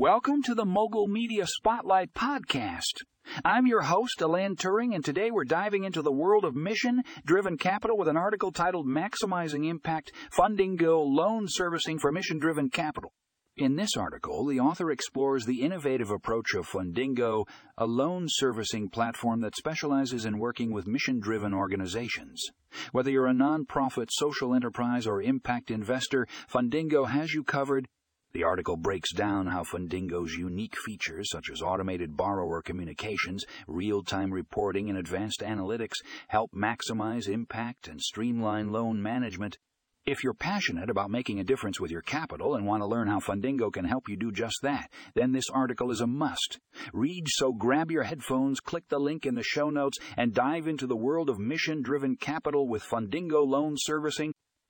Welcome to the Mogul Media Spotlight Podcast. I'm your host, Alan Turing, and today we're diving into the world of mission driven capital with an article titled Maximizing Impact Fundingo Loan Servicing for Mission Driven Capital. In this article, the author explores the innovative approach of Fundingo, a loan servicing platform that specializes in working with mission driven organizations. Whether you're a nonprofit, social enterprise, or impact investor, Fundingo has you covered the article breaks down how Fundingo's unique features, such as automated borrower communications, real time reporting, and advanced analytics, help maximize impact and streamline loan management. If you're passionate about making a difference with your capital and want to learn how Fundingo can help you do just that, then this article is a must. Read so grab your headphones, click the link in the show notes, and dive into the world of mission driven capital with Fundingo Loan Servicing